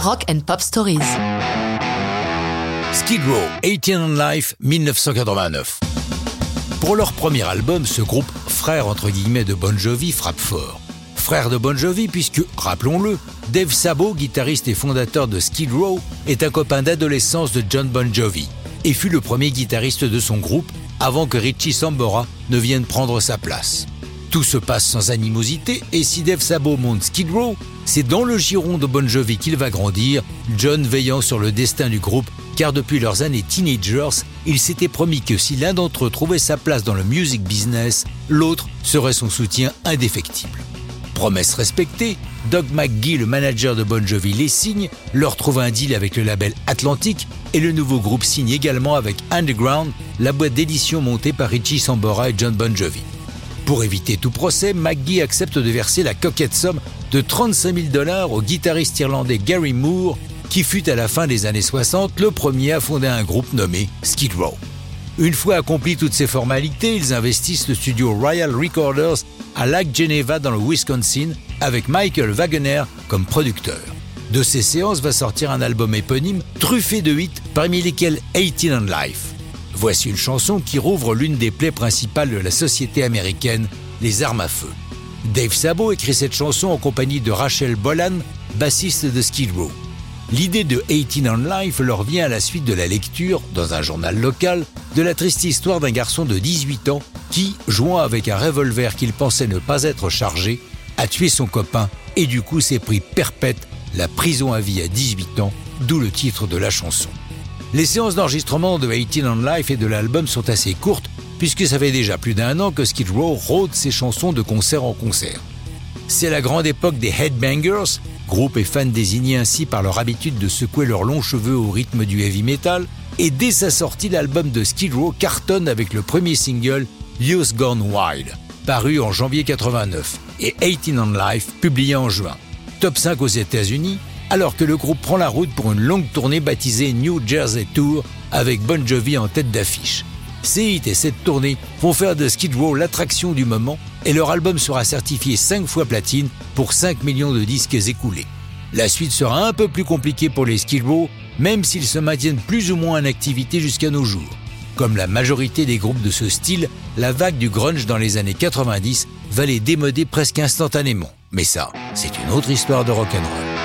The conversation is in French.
Rock and Pop Stories. Skid Row, 18 on Life, 1989. Pour leur premier album, ce groupe, frère entre guillemets de Bon Jovi, frappe fort. Frère de Bon Jovi puisque, rappelons-le, Dave Sabo, guitariste et fondateur de Skid Row, est un copain d'adolescence de John Bon Jovi et fut le premier guitariste de son groupe avant que Richie Sambora ne vienne prendre sa place. Tout se passe sans animosité et si Dave Sabo monte Skid Row, c'est dans le giron de Bon Jovi qu'il va grandir, John veillant sur le destin du groupe car depuis leurs années teenagers, il s'était promis que si l'un d'entre eux trouvait sa place dans le music business, l'autre serait son soutien indéfectible. Promesse respectée, Doug McGee, le manager de Bon Jovi, les signe, leur trouve un deal avec le label Atlantic et le nouveau groupe signe également avec Underground, la boîte d'édition montée par Richie Sambora et John Bon Jovi. Pour éviter tout procès, McGee accepte de verser la coquette somme de 35 000 dollars au guitariste irlandais Gary Moore, qui fut à la fin des années 60 le premier à fonder un groupe nommé Skid Row. Une fois accomplies toutes ces formalités, ils investissent le studio Royal Recorders à Lac Geneva dans le Wisconsin avec Michael Wagener comme producteur. De ces séances va sortir un album éponyme truffé de hits parmi lesquels 18 and Life. Voici une chanson qui rouvre l'une des plaies principales de la société américaine, les armes à feu. Dave Sabo écrit cette chanson en compagnie de Rachel Bolan, bassiste de Skid Row. L'idée de 18 on Life leur vient à la suite de la lecture, dans un journal local, de la triste histoire d'un garçon de 18 ans qui, jouant avec un revolver qu'il pensait ne pas être chargé, a tué son copain et du coup s'est pris perpète, la prison à vie à 18 ans, d'où le titre de la chanson. Les séances d'enregistrement de 18 on Life et de l'album sont assez courtes puisque ça fait déjà plus d'un an que Skid Row rôde ses chansons de concert en concert. C'est la grande époque des Headbangers, groupe et fans désignés ainsi par leur habitude de secouer leurs longs cheveux au rythme du heavy metal, et dès sa sortie, l'album de Skid Row cartonne avec le premier single Youth Gone Wild, paru en janvier 89, et 18 on Life, publié en juin. Top 5 aux États-Unis, alors que le groupe prend la route pour une longue tournée baptisée New Jersey Tour avec Bon Jovi en tête d'affiche. Ces hits et cette tournée vont faire de Skid Row l'attraction du moment et leur album sera certifié 5 fois platine pour 5 millions de disques écoulés. La suite sera un peu plus compliquée pour les Skid Row, même s'ils se maintiennent plus ou moins en activité jusqu'à nos jours. Comme la majorité des groupes de ce style, la vague du grunge dans les années 90 va les démoder presque instantanément. Mais ça, c'est une autre histoire de rock'n'roll.